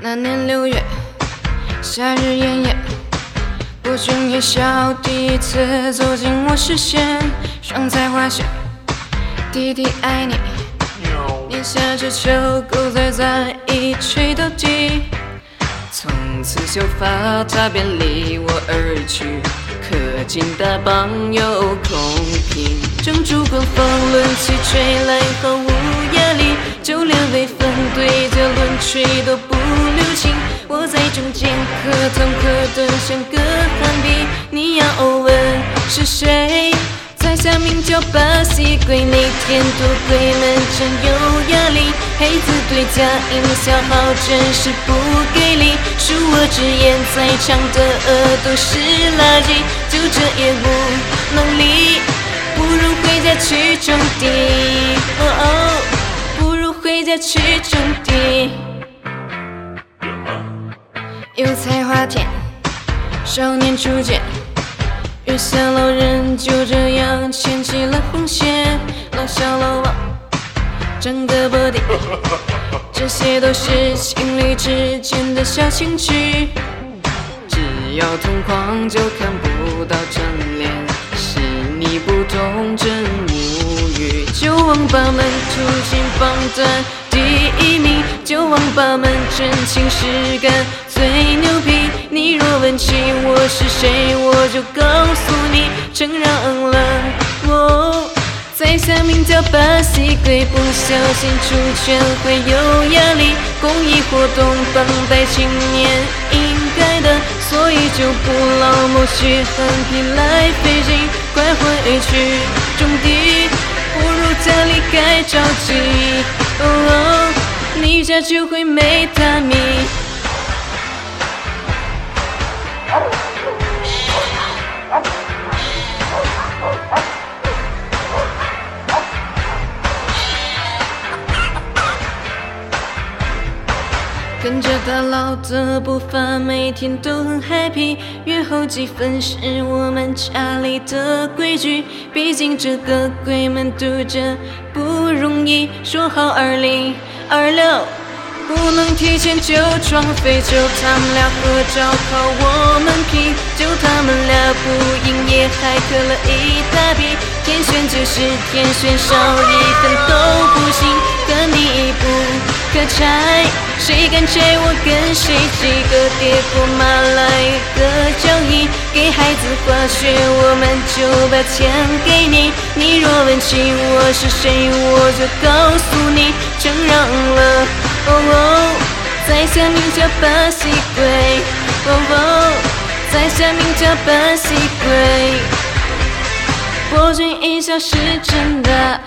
那年六月，夏日炎炎，不经夜笑，第一次走进我视线，双彩花线，弟弟爱你，年下只求狗仔在一起到底。从此秀发，他便离我而去，可敬大榜有空瓶，正烛光风轮起吹来，毫无压力，就连微风对着轮吹都不。我在中间，可痛可疼，像个寒冰。你要问是谁？在下名叫巴西龟，那天多鬼门真有压力。黑子对家音消耗真是不给力。恕我直言，在场的都是垃圾，就这也无能力，不如回家去种地。哦哦，不如回家去种地。油菜花田，少年初见。月下老人就这样牵起了红线，老小老王长个波地，这些都是情侣之间的小情趣。只要同框就看不到正脸，是你不懂真无语。就王八们出现榜单第一名，就王八们真情实感最牛逼。你若问起我是谁，我就告诉你，承让了我。在下名叫巴西龟，不小心出拳会有压力。公益活动帮带青年应该的，所以就不劳某些狠皮来费劲，快回去种地，不如家里该着急。哦，你家就会没大跟着大佬的步伐，每天都很 happy。约后几分是我们家里的规矩，毕竟这个鬼门渡着不容易。说好二零二六不能提前就撞飞，就他们俩合照靠我们 P，就他们俩不营业还磕了一大笔。天选就是天选，少一分都不行，跟你不可拆。谁敢拆我跟谁几个跌过马来个交易，给孩子滑雪，我们就把钱给你。你若问起我是谁，我就告诉你，承让了。哦哦，在下名叫巴西龟。哦哦，在下名叫巴西龟。博君一笑是真的。